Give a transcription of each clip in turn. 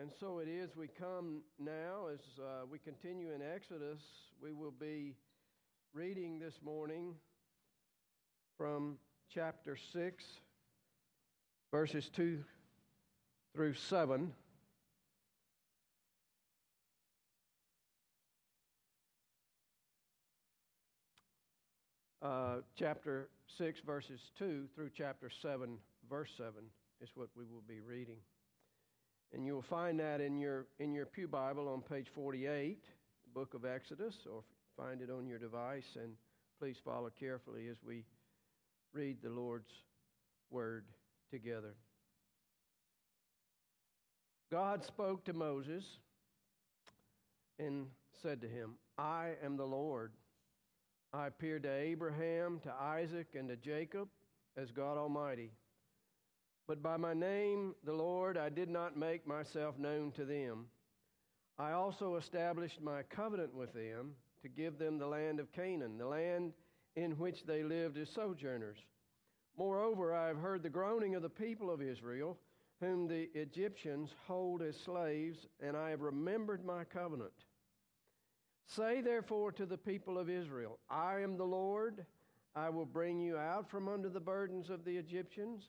And so it is, we come now as uh, we continue in Exodus. We will be reading this morning from chapter 6, verses 2 through 7. Uh, chapter 6, verses 2 through chapter 7, verse 7 is what we will be reading. And you'll find that in your, in your Pew Bible on page 48, the book of Exodus, or find it on your device. And please follow carefully as we read the Lord's word together. God spoke to Moses and said to him, I am the Lord. I appeared to Abraham, to Isaac, and to Jacob as God Almighty. But by my name, the Lord, I did not make myself known to them. I also established my covenant with them to give them the land of Canaan, the land in which they lived as sojourners. Moreover, I have heard the groaning of the people of Israel, whom the Egyptians hold as slaves, and I have remembered my covenant. Say therefore to the people of Israel, I am the Lord. I will bring you out from under the burdens of the Egyptians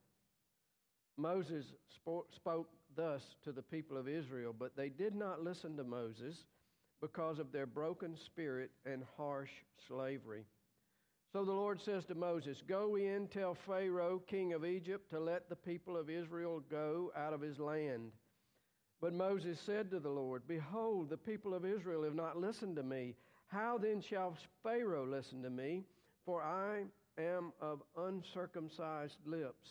Moses spoke thus to the people of Israel, but they did not listen to Moses because of their broken spirit and harsh slavery. So the Lord says to Moses, Go in, tell Pharaoh, king of Egypt, to let the people of Israel go out of his land. But Moses said to the Lord, Behold, the people of Israel have not listened to me. How then shall Pharaoh listen to me? For I am of uncircumcised lips.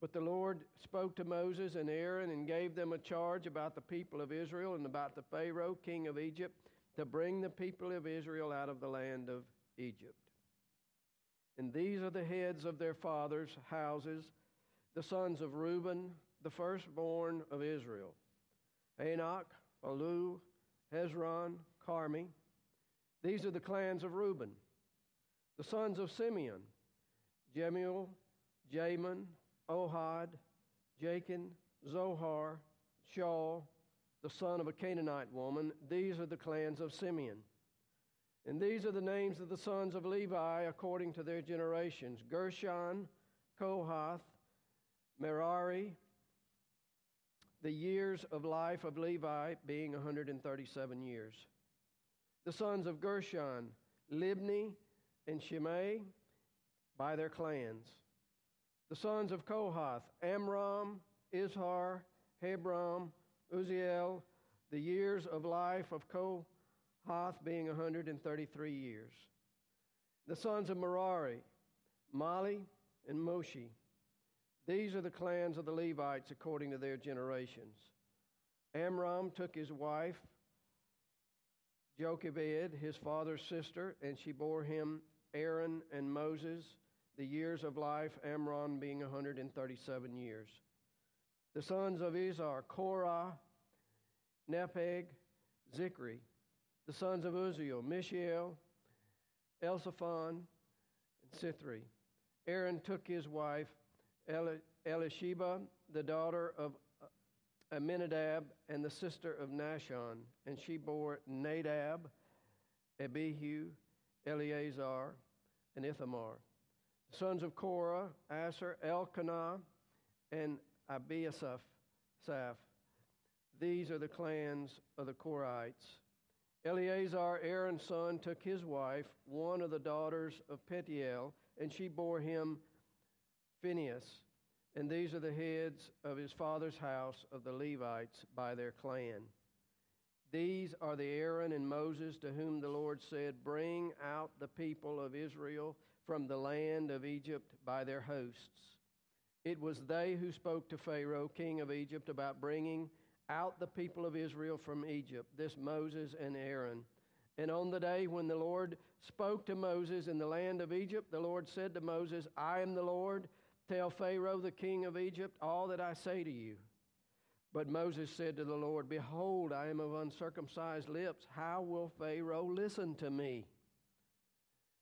But the Lord spoke to Moses and Aaron and gave them a charge about the people of Israel and about the Pharaoh, king of Egypt, to bring the people of Israel out of the land of Egypt. And these are the heads of their fathers' houses, the sons of Reuben, the firstborn of Israel Hanoch, Pallu, Hezron, Carmi. These are the clans of Reuben. The sons of Simeon, Jemuel, Jamin, Ohad, Jachin, Zohar, Shaul, the son of a Canaanite woman. These are the clans of Simeon. And these are the names of the sons of Levi according to their generations Gershon, Kohath, Merari, the years of life of Levi being 137 years. The sons of Gershon, Libni and Shimei by their clans. The sons of Kohath, Amram, Izhar, Hebron, Uzziel, the years of life of Kohath being 133 years. The sons of Merari, Mahli, and Mushi. These are the clans of the Levites according to their generations. Amram took his wife, Jochebed, his father's sister, and she bore him Aaron and Moses the years of life, Amram being 137 years. The sons of Izhar, Korah, Nepheg, Zichri. The sons of Uzziel, Mishael, Elzaphan, and Sithri. Aaron took his wife, Elisheba, the daughter of uh, Amminadab, and the sister of Nahshon, and she bore Nadab, Abihu, Eleazar, and Ithamar sons of Korah, Assir, Elkanah, and Abiasaph. These are the clans of the Korahites. Eleazar, Aaron's son, took his wife, one of the daughters of Pethiel, and she bore him Phinehas. And these are the heads of his father's house of the Levites by their clan. These are the Aaron and Moses to whom the Lord said, Bring out the people of Israel from the land of Egypt by their hosts. It was they who spoke to Pharaoh, king of Egypt, about bringing out the people of Israel from Egypt, this Moses and Aaron. And on the day when the Lord spoke to Moses in the land of Egypt, the Lord said to Moses, I am the Lord. Tell Pharaoh, the king of Egypt, all that I say to you. But Moses said to the Lord, Behold, I am of uncircumcised lips. How will Pharaoh listen to me?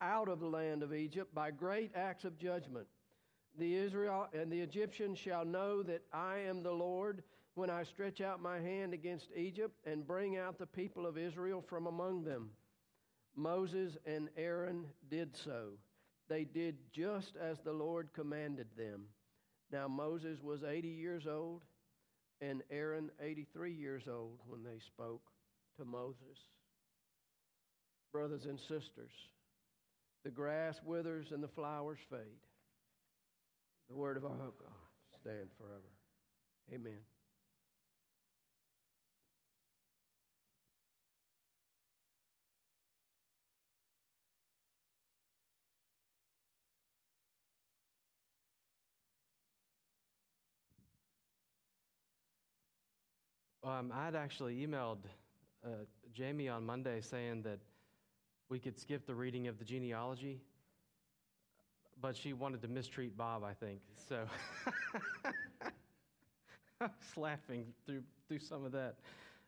out of the land of Egypt by great acts of judgment. The Israel and the Egyptians shall know that I am the Lord when I stretch out my hand against Egypt and bring out the people of Israel from among them. Moses and Aaron did so. They did just as the Lord commanded them. Now Moses was 80 years old and Aaron 83 years old when they spoke to Moses. Brothers and sisters, the grass withers and the flowers fade. The word of our God stand forever. Amen. Um, I had actually emailed uh, Jamie on Monday saying that we could skip the reading of the genealogy, but she wanted to mistreat Bob, I think. So I was laughing through, through some of that.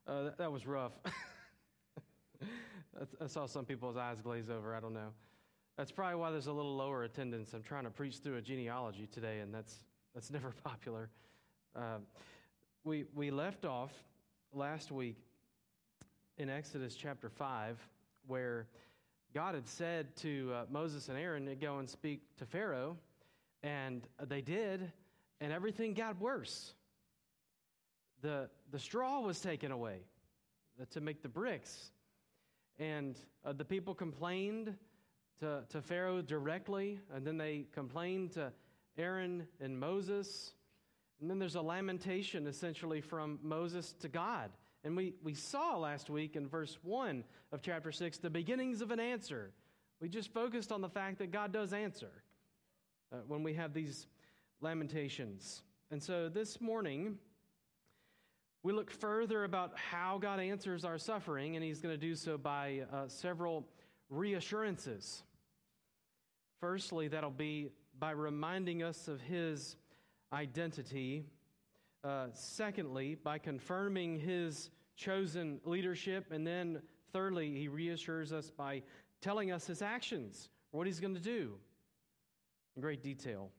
Uh, that, that was rough. I saw some people's eyes glaze over. I don't know. That's probably why there's a little lower attendance. I'm trying to preach through a genealogy today, and that's, that's never popular. Uh, we, we left off last week in Exodus chapter 5, where God had said to uh, Moses and Aaron to go and speak to Pharaoh, and they did, and everything got worse. The, the straw was taken away to make the bricks, and uh, the people complained to, to Pharaoh directly, and then they complained to Aaron and Moses. And then there's a lamentation essentially from Moses to God. And we, we saw last week in verse 1 of chapter 6 the beginnings of an answer. We just focused on the fact that God does answer uh, when we have these lamentations. And so this morning, we look further about how God answers our suffering, and He's going to do so by uh, several reassurances. Firstly, that'll be by reminding us of His identity. Uh, secondly, by confirming his chosen leadership. And then thirdly, he reassures us by telling us his actions, what he's going to do in great detail.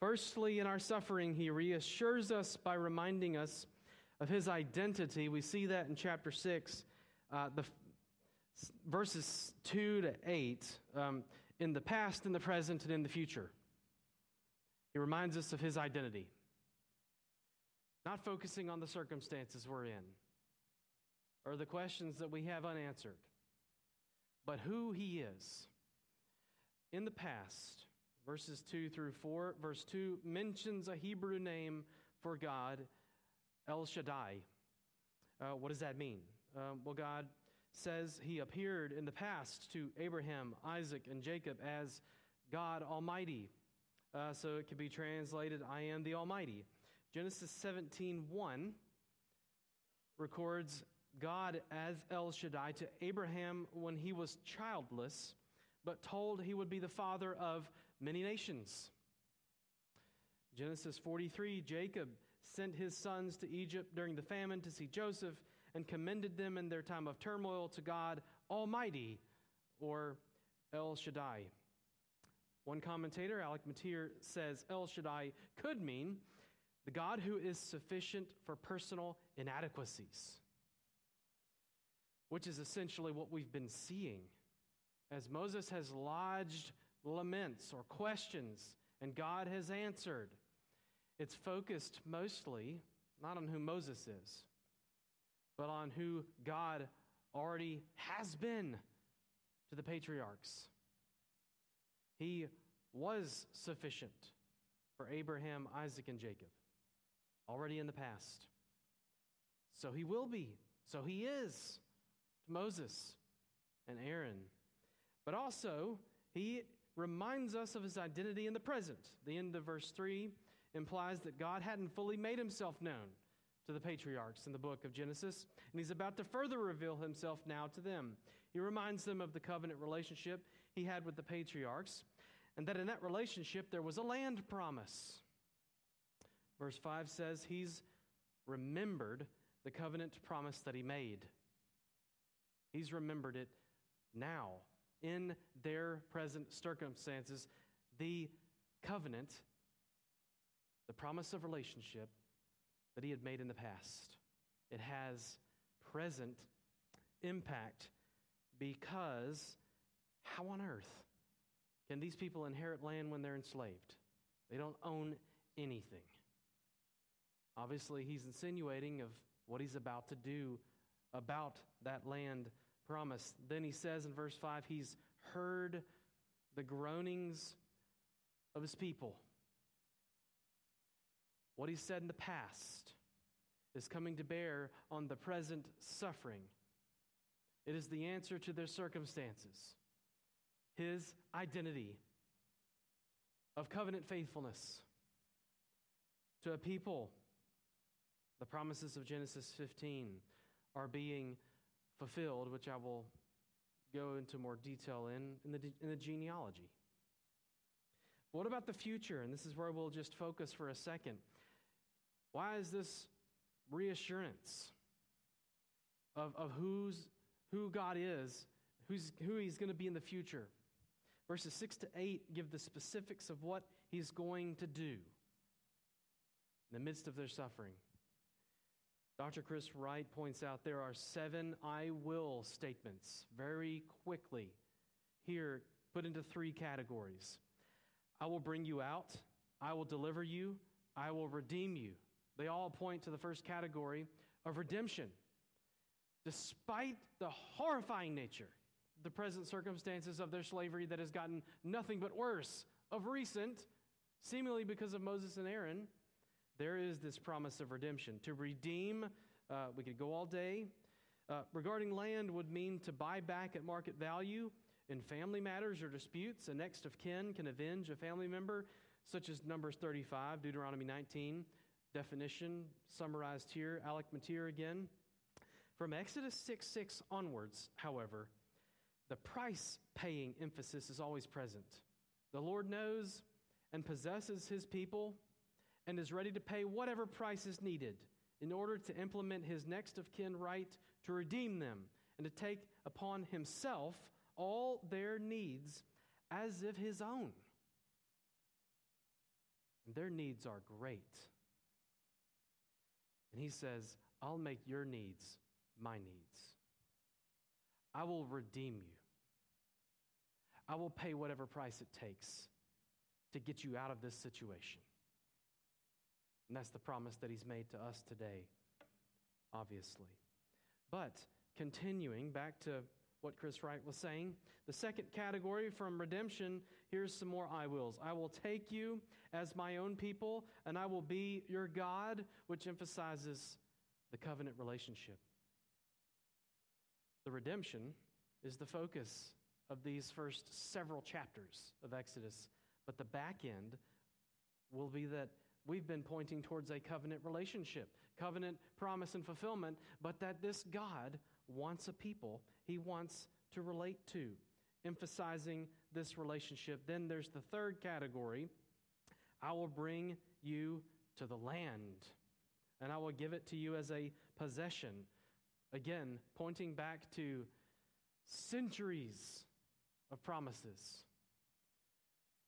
Firstly, in our suffering, he reassures us by reminding us of his identity. We see that in chapter 6, uh, the verses 2 to 8, um, in the past, in the present, and in the future. He reminds us of his identity, not focusing on the circumstances we're in or the questions that we have unanswered, but who he is. In the past, verses 2 through 4, verse 2 mentions a Hebrew name for God, El Shaddai. Uh, what does that mean? Um, well, God says he appeared in the past to Abraham, Isaac, and Jacob as God Almighty. Uh, so it could be translated, I am the Almighty. Genesis 17 1 records God as El Shaddai to Abraham when he was childless, but told he would be the father of many nations. Genesis 43 Jacob sent his sons to Egypt during the famine to see Joseph and commended them in their time of turmoil to God Almighty, or El Shaddai. One commentator, Alec Motyer, says El Shaddai could mean the God who is sufficient for personal inadequacies, which is essentially what we've been seeing. As Moses has lodged laments or questions, and God has answered, it's focused mostly not on who Moses is, but on who God already has been to the patriarchs. He was sufficient for Abraham, Isaac, and Jacob already in the past. So he will be. So he is to Moses and Aaron. But also, he reminds us of his identity in the present. The end of verse 3 implies that God hadn't fully made himself known to the patriarchs in the book of Genesis, and he's about to further reveal himself now to them. He reminds them of the covenant relationship he had with the patriarchs, and that in that relationship there was a land promise. Verse 5 says he's remembered the covenant promise that he made. He's remembered it now in their present circumstances. The covenant, the promise of relationship that he had made in the past, it has present impact because how on earth can these people inherit land when they're enslaved? They don't own anything. Obviously, he's insinuating of what he's about to do about that land promise. Then he says in verse 5 he's heard the groanings of his people. What he said in the past is coming to bear on the present suffering. It is the answer to their circumstances, his identity of covenant faithfulness to a people the promises of Genesis 15 are being fulfilled, which I will go into more detail in in the, in the genealogy. What about the future? And this is where we'll just focus for a second. Why is this reassurance of, of who's, who God is, who's, who He's going to be in the future? Verses 6 to 8 give the specifics of what He's going to do in the midst of their suffering. Dr. Chris Wright points out there are seven I will statements very quickly here put into three categories. I will bring you out, I will deliver you, I will redeem you. They all point to the first category of redemption. Despite the horrifying nature, the present circumstances of their slavery that has gotten nothing but worse of recent, seemingly because of Moses and Aaron, there is this promise of redemption. To redeem, uh, we could go all day. Uh, regarding land would mean to buy back at market value. In family matters or disputes, a next of kin can avenge a family member, such as Numbers 35, Deuteronomy 19. Definition summarized here, Alec Motyer again. From Exodus 6 6 onwards, however, the price paying emphasis is always present. The Lord knows and possesses his people and is ready to pay whatever price is needed in order to implement his next of kin right to redeem them and to take upon himself all their needs as if his own. And their needs are great. And he says, I'll make your needs my needs. I will redeem you. I will pay whatever price it takes to get you out of this situation. And that's the promise that he's made to us today, obviously. But continuing back to what Chris Wright was saying, the second category from redemption, here's some more I wills. I will take you as my own people, and I will be your God, which emphasizes the covenant relationship. The redemption is the focus of these first several chapters of Exodus, but the back end will be that we've been pointing towards a covenant relationship, covenant promise and fulfillment, but that this God wants a people he wants to relate to, emphasizing this relationship. Then there's the third category I will bring you to the land, and I will give it to you as a possession. Again, pointing back to centuries of promises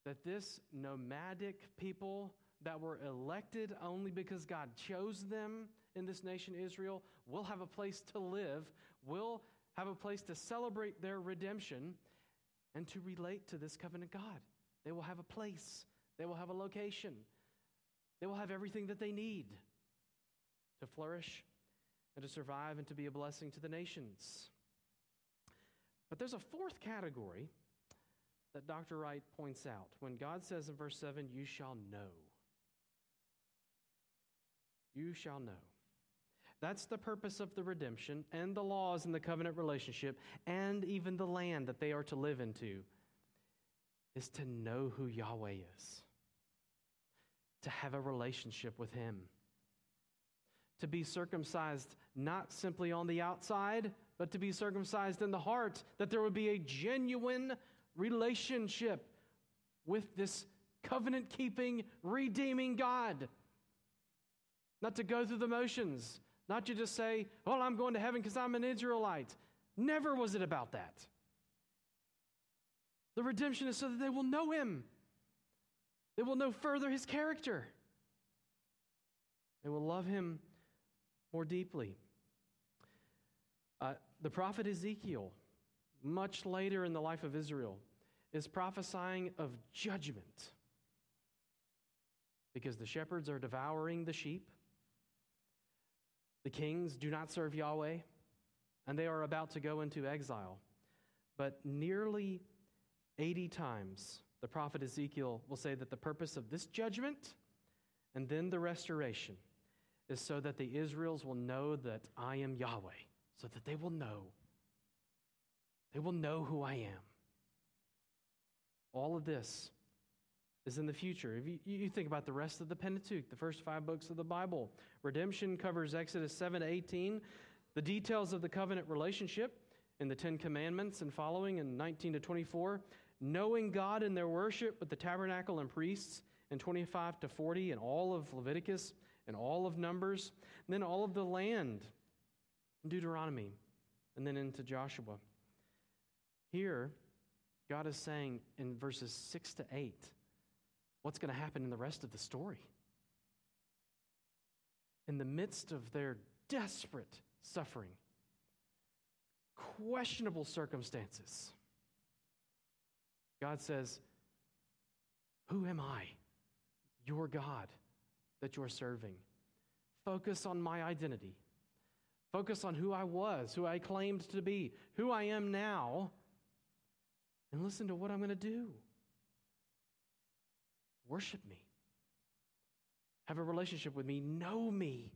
that this nomadic people that were elected only because God chose them in this nation, Israel, will have a place to live, will have a place to celebrate their redemption, and to relate to this covenant God. They will have a place, they will have a location, they will have everything that they need to flourish and to survive and to be a blessing to the nations. But there's a fourth category that Dr. Wright points out when God says in verse 7, You shall know. You shall know. That's the purpose of the redemption and the laws in the covenant relationship and even the land that they are to live into is to know who Yahweh is, to have a relationship with Him, to be circumcised not simply on the outside, but to be circumcised in the heart, that there would be a genuine relationship with this covenant keeping, redeeming God. Not to go through the motions, not to just say, Well, I'm going to heaven because I'm an Israelite. Never was it about that. The redemption is so that they will know him. They will know further his character. They will love him more deeply. The prophet Ezekiel, much later in the life of Israel, is prophesying of judgment because the shepherds are devouring the sheep, the kings do not serve Yahweh, and they are about to go into exile. But nearly 80 times, the prophet Ezekiel will say that the purpose of this judgment and then the restoration is so that the Israels will know that I am Yahweh, so that they will know. They will know who I am. All of this is in the future. If you, you, think about the rest of the Pentateuch, the first five books of the Bible, redemption covers Exodus 7 to 18, the details of the covenant relationship in the Ten Commandments and following in 19 to 24, knowing God in their worship with the tabernacle and priests in 25 to 40, and all of Leviticus and all of Numbers, and then all of the land Deuteronomy, and then into Joshua. Here, God is saying in verses 6 to 8 what's going to happen in the rest of the story. In the midst of their desperate suffering, questionable circumstances, God says, Who am I? Your God that you're serving. Focus on my identity. Focus on who I was, who I claimed to be, who I am now, and listen to what I'm going to do. Worship me. Have a relationship with me. Know me.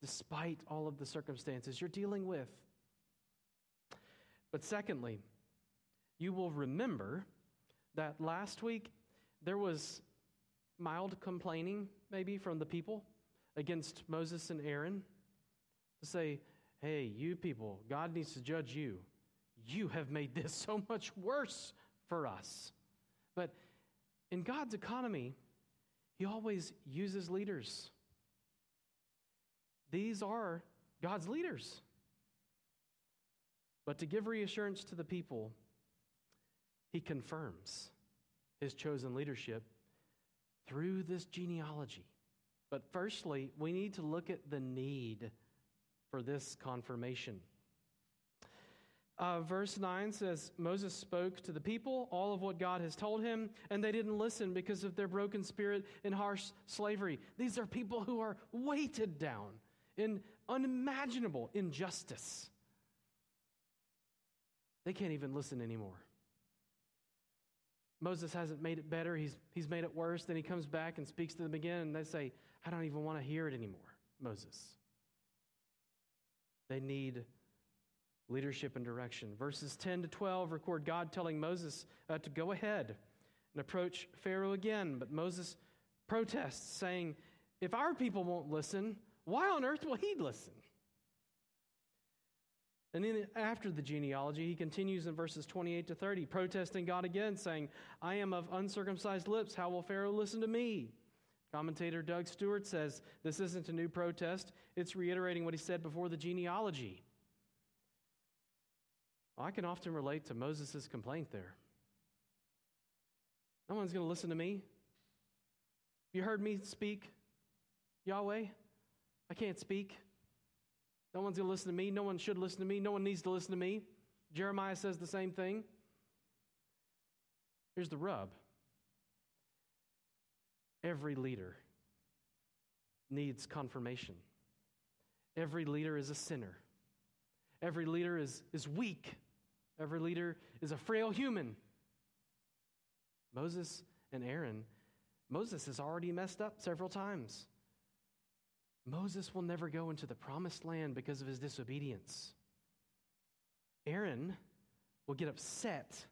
Despite all of the circumstances you're dealing with. But secondly, you will remember that last week there was mild complaining, maybe, from the people against Moses and Aaron to say, hey, you people, God needs to judge you. You have made this so much worse for us. But in God's economy, He always uses leaders. These are God's leaders. But to give reassurance to the people, he confirms his chosen leadership through this genealogy. But firstly, we need to look at the need for this confirmation. Uh, verse 9 says Moses spoke to the people all of what God has told him, and they didn't listen because of their broken spirit and harsh slavery. These are people who are weighted down in unimaginable injustice. They can't even listen anymore. Moses hasn't made it better, he's, he's made it worse. Then he comes back and speaks to them again, and they say, I don't even want to hear it anymore, Moses. They need leadership and direction. Verses 10 to 12 record God telling Moses uh, to go ahead and approach Pharaoh again, but Moses protests, saying, If our people won't listen, why on earth will he listen? And then after the genealogy, he continues in verses 28 to 30, protesting God again, saying, I am of uncircumcised lips. How will Pharaoh listen to me? Commentator Doug Stuart says this isn't a new protest, it's reiterating what he said before the genealogy. Well, I can often relate to Moses' complaint there. No one's going to listen to me. You heard me speak, Yahweh? I can't speak. No one's going to listen to me. No one should listen to me. No one needs to listen to me. Jeremiah says the same thing. Here's the rub every leader needs confirmation. every leader is a sinner. Every leader is, is weak. Every leader is a frail human. Moses and Aaron, Moses has already messed up several times. Moses will never go into the promised land because of his disobedience. Aaron will get upset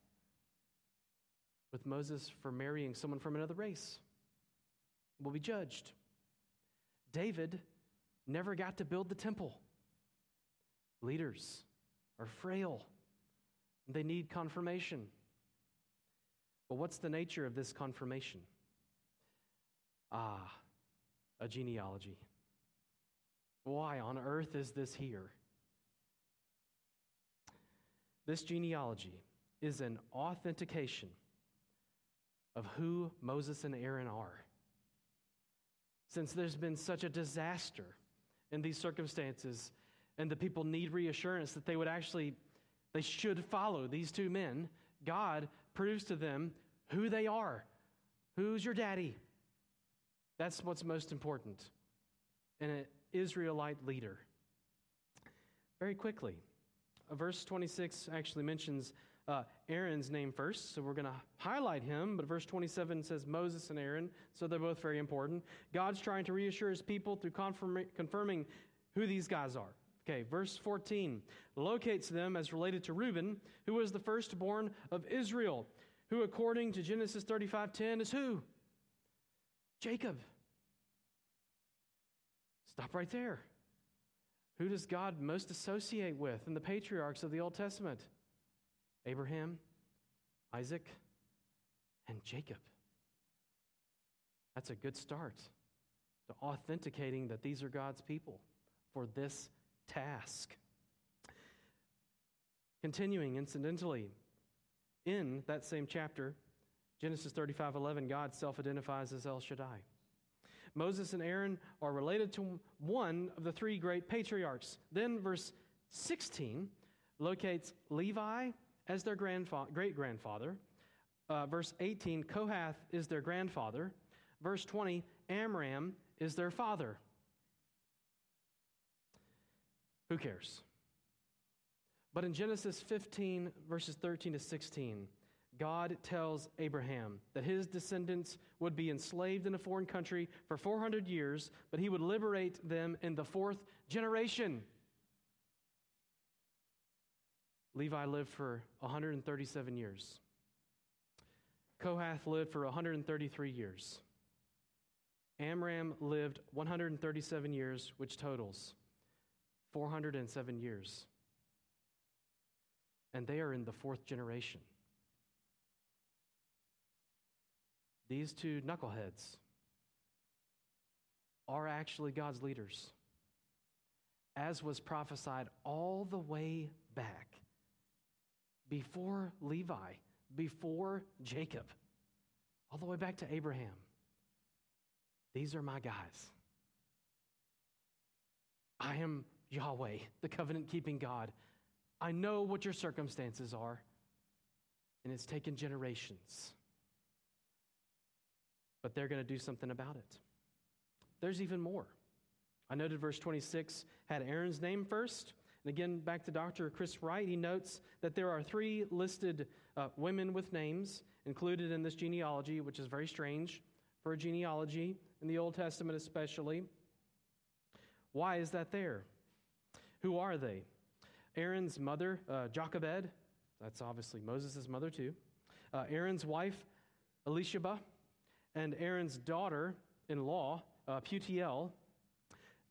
with Moses for marrying someone from another race, will be judged. David never got to build the temple. Leaders are frail, they need confirmation. But what's the nature of this confirmation? Ah, a genealogy. Why on earth is this here? This genealogy is an authentication of who Moses and Aaron are. Since there's been such a disaster in these circumstances, and the people need reassurance that they would actually, they should follow these two men, God proves to them who they are. Who's your daddy? That's what's most important in an Israelite leader. Very quickly, verse 26 actually mentions uh, Aaron's name first, so we're going to highlight him. But verse 27 says Moses and Aaron, so they're both very important. God's trying to reassure his people through confirm- confirming who these guys are. Okay, verse 14 locates them as related to Reuben, who was the firstborn of Israel, who according to Genesis 35:10 is who? Jacob. Stop right there. Who does God most associate with in the patriarchs of the Old Testament? Abraham, Isaac, and Jacob. That's a good start to authenticating that these are God's people for this task. Continuing, incidentally, in that same chapter, Genesis 35 11, God self identifies as El Shaddai. Moses and Aaron are related to one of the three great patriarchs. Then, verse 16 locates Levi as their grandfa- great grandfather. Uh, verse 18, Kohath is their grandfather. Verse 20, Amram is their father. Who cares? But in Genesis 15, verses 13 to 16, God tells Abraham that his descendants would be enslaved in a foreign country for 400 years, but he would liberate them in the fourth generation. Levi lived for 137 years. Kohath lived for 133 years. Amram lived 137 years, which totals 407 years. And they are in the fourth generation. These two knuckleheads are actually God's leaders, as was prophesied all the way back before Levi, before Jacob, all the way back to Abraham. These are my guys. I am Yahweh, the covenant keeping God. I know what your circumstances are, and it's taken generations. But they're going to do something about it. There's even more. I noted verse 26 had Aaron's name first. And again, back to Dr. Chris Wright, he notes that there are three listed uh, women with names included in this genealogy, which is very strange for a genealogy in the Old Testament, especially. Why is that there? Who are they? Aaron's mother, uh, Jochebed, that's obviously Moses' mother too. Uh, Aaron's wife, Elisheba, and Aaron's daughter in law, uh, Putiel.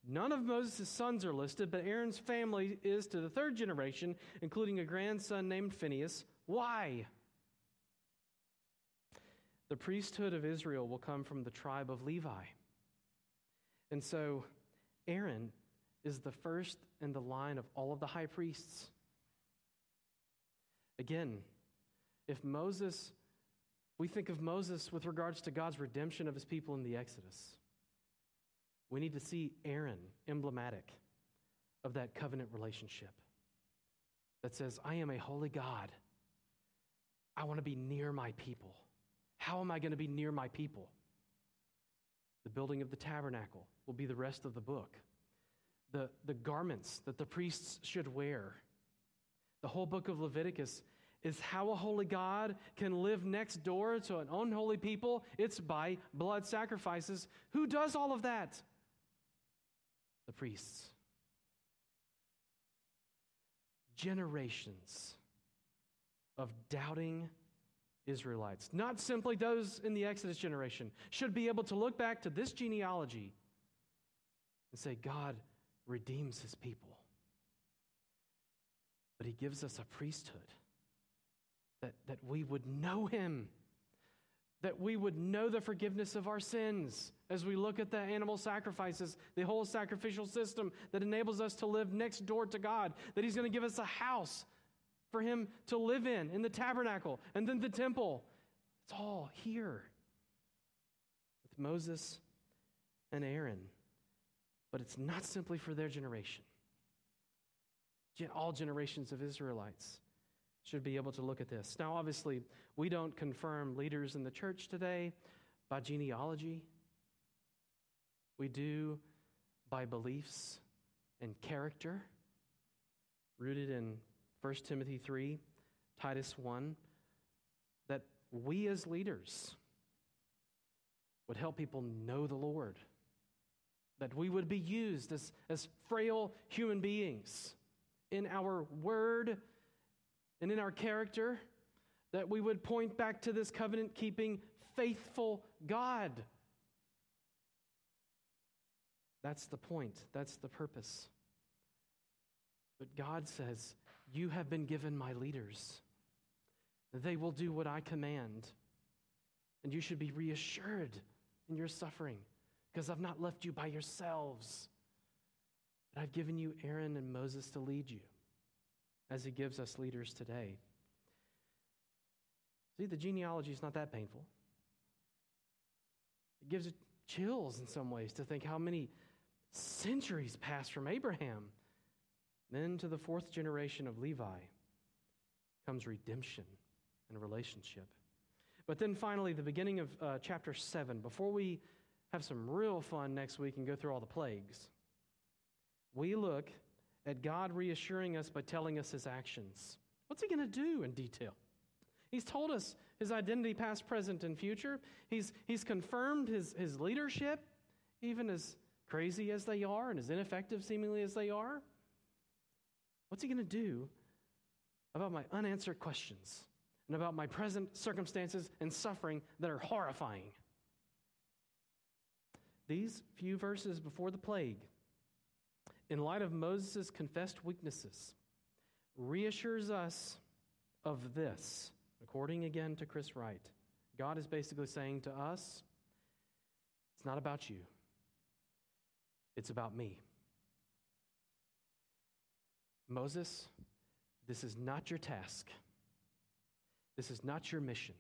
None of Moses' sons are listed, but Aaron's family is to the third generation, including a grandson named Phinehas. Why? The priesthood of Israel will come from the tribe of Levi. And so Aaron is the first in the line of all of the high priests. Again, if Moses, we think of Moses with regards to God's redemption of his people in the Exodus, we need to see Aaron emblematic of that covenant relationship that says, I am a holy God. I want to be near my people. How am I going to be near my people? The building of the tabernacle will be the rest of the book. the, the garments that the priests should wear. The whole book of Leviticus is how a holy God can live next door to an unholy people. It's by blood sacrifices. Who does all of that? The priests. Generations of doubting Israelites, not simply those in the Exodus generation, should be able to look back to this genealogy and say, God redeems his people. But he gives us a priesthood that, that we would know him, that we would know the forgiveness of our sins as we look at the animal sacrifices, the whole sacrificial system that enables us to live next door to God, that he's going to give us a house for him to live in, in the tabernacle, and then the temple. It's all here with Moses and Aaron. But it's not simply for their generation. All generations of Israelites should be able to look at this. Now, obviously, we don't confirm leaders in the church today by genealogy, we do by beliefs and character rooted in 1 Timothy 3, Titus 1, that we as leaders would help people know the Lord, that we would be used as, as frail human beings in our word and in our character, that we would point back to this covenant keeping, faithful God. That's the point, that's the purpose. But God says, You have been given my leaders. They will do what I command. And you should be reassured in your suffering because I've not left you by yourselves. But I've given you Aaron and Moses to lead you as he gives us leaders today. See, the genealogy is not that painful. It gives chills in some ways to think how many centuries passed from Abraham. Then to the fourth generation of Levi comes redemption and relationship. But then finally, the beginning of uh, chapter 7, before we have some real fun next week and go through all the plagues, we look at God reassuring us by telling us his actions. What's he going to do in detail? He's told us his identity, past, present, and future. He's, he's confirmed his, his leadership, even as crazy as they are and as ineffective seemingly as they are. What's he going to do about my unanswered questions and about my present circumstances and suffering that are horrifying? These few verses before the plague in light of Moses' confessed weaknesses, reassures us of this, according again to Chris Wright. God is basically saying to us, it's not about you, it's about me. Moses, this is not your task. This is not your mission.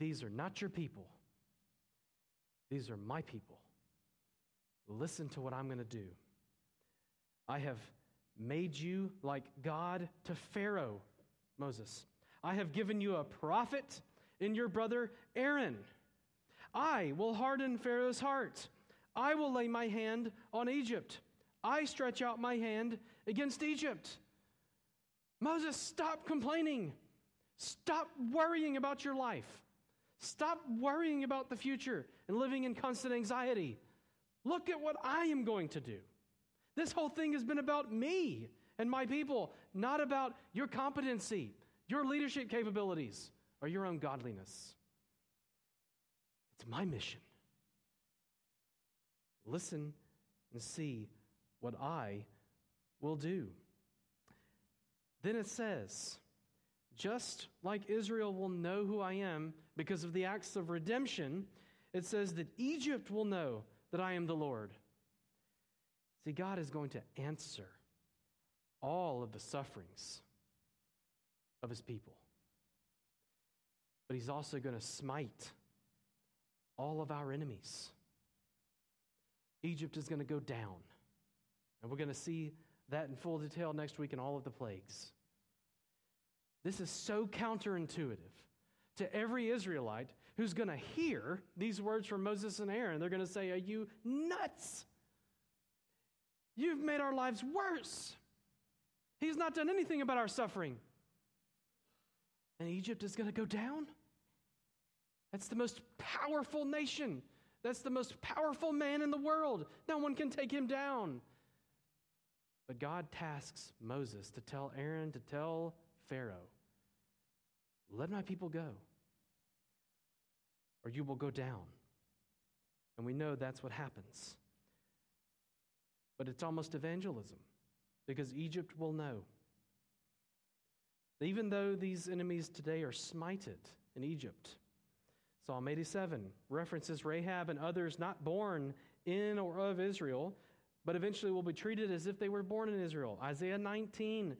These are not your people. These are my people. Listen to what I'm going to do. I have made you like God to Pharaoh, Moses. I have given you a prophet in your brother Aaron. I will harden Pharaoh's heart. I will lay my hand on Egypt. I stretch out my hand against Egypt. Moses, stop complaining. Stop worrying about your life. Stop worrying about the future and living in constant anxiety. Look at what I am going to do. This whole thing has been about me and my people, not about your competency, your leadership capabilities, or your own godliness. It's my mission. Listen and see what I will do. Then it says, just like Israel will know who I am because of the acts of redemption, it says that Egypt will know that I am the Lord. See, God is going to answer all of the sufferings of his people. But he's also going to smite all of our enemies. Egypt is going to go down. And we're going to see that in full detail next week in all of the plagues. This is so counterintuitive to every Israelite who's going to hear these words from Moses and Aaron. They're going to say, Are you nuts? You've made our lives worse. He's not done anything about our suffering. And Egypt is going to go down? That's the most powerful nation. That's the most powerful man in the world. No one can take him down. But God tasks Moses to tell Aaron, to tell Pharaoh, let my people go, or you will go down. And we know that's what happens. But it's almost evangelism because Egypt will know. Even though these enemies today are smited in Egypt, Psalm 87 references Rahab and others not born in or of Israel, but eventually will be treated as if they were born in Israel. Isaiah 19,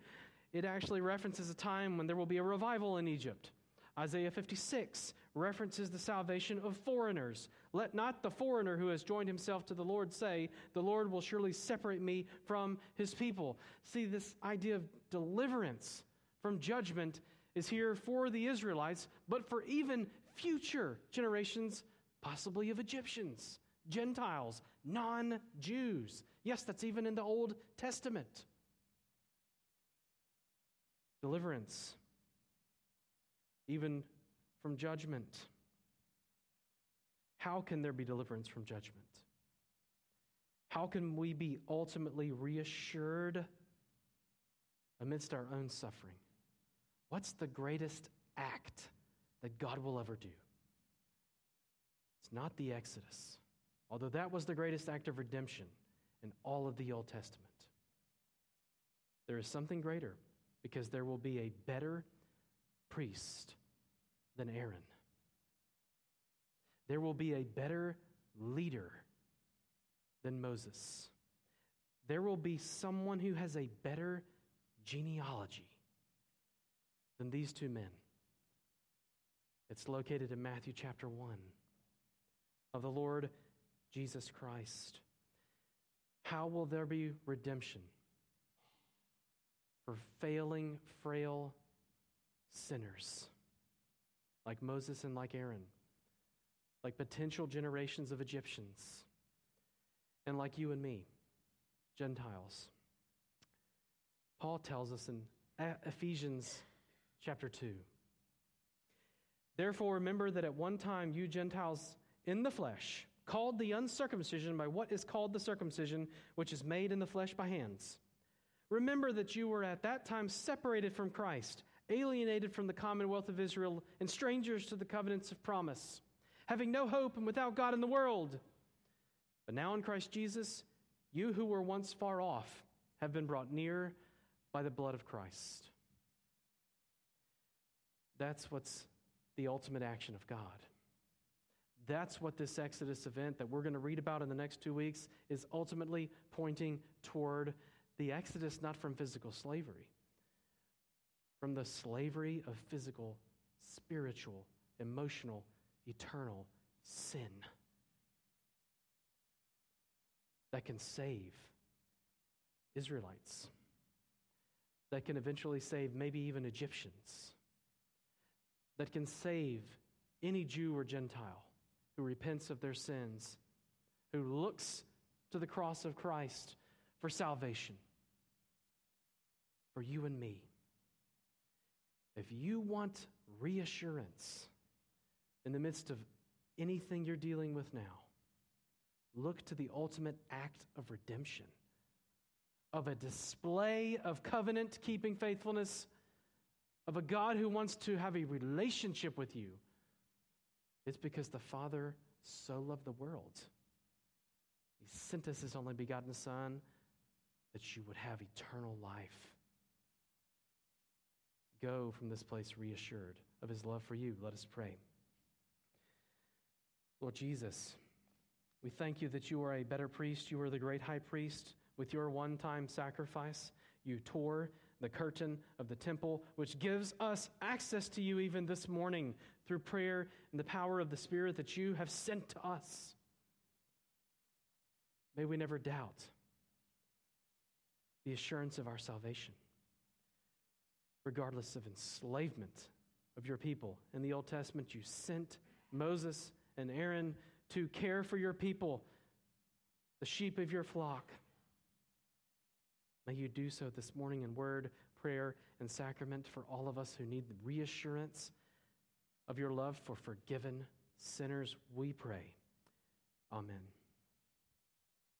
it actually references a time when there will be a revival in Egypt. Isaiah 56 references the salvation of foreigners. Let not the foreigner who has joined himself to the Lord say, The Lord will surely separate me from his people. See, this idea of deliverance from judgment is here for the Israelites, but for even future generations, possibly of Egyptians, Gentiles, non Jews. Yes, that's even in the Old Testament. Deliverance, even from judgment. How can there be deliverance from judgment? How can we be ultimately reassured amidst our own suffering? What's the greatest act that God will ever do. It's not the Exodus, although that was the greatest act of redemption in all of the Old Testament. There is something greater because there will be a better priest than Aaron. There will be a better leader than Moses. There will be someone who has a better genealogy than these two men. It's located in Matthew chapter 1 of the Lord Jesus Christ. How will there be redemption for failing, frail sinners like Moses and like Aaron, like potential generations of Egyptians, and like you and me, Gentiles? Paul tells us in Ephesians chapter 2 Therefore, remember that at one time you Gentiles in the flesh, called the uncircumcision by what is called the circumcision, which is made in the flesh by hands. Remember that you were at that time separated from Christ, alienated from the commonwealth of Israel, and strangers to the covenants of promise, having no hope and without God in the world. But now in Christ Jesus, you who were once far off have been brought near by the blood of Christ. That's what's the ultimate action of God. That's what this Exodus event that we're going to read about in the next two weeks is ultimately pointing toward the Exodus, not from physical slavery, from the slavery of physical, spiritual, emotional, eternal sin that can save Israelites, that can eventually save maybe even Egyptians that can save any Jew or Gentile who repents of their sins, who looks to the cross of Christ for salvation, for you and me. If you want reassurance in the midst of anything you're dealing with now, look to the ultimate act of redemption, of a display of covenant keeping faithfulness of a God who wants to have a relationship with you, it's because the Father so loved the world. He sent us his only begotten Son that you would have eternal life. Go from this place reassured of his love for you. Let us pray. Lord Jesus, we thank you that you are a better priest. You are the great high priest. With your one time sacrifice, you tore the curtain of the temple, which gives us access to you even this morning through prayer and the power of the Spirit that you have sent to us. May we never doubt the assurance of our salvation, regardless of enslavement of your people. In the Old Testament, you sent Moses and Aaron to care for your people, the sheep of your flock. May you do so this morning in word, prayer, and sacrament for all of us who need the reassurance of your love for forgiven sinners, we pray. Amen.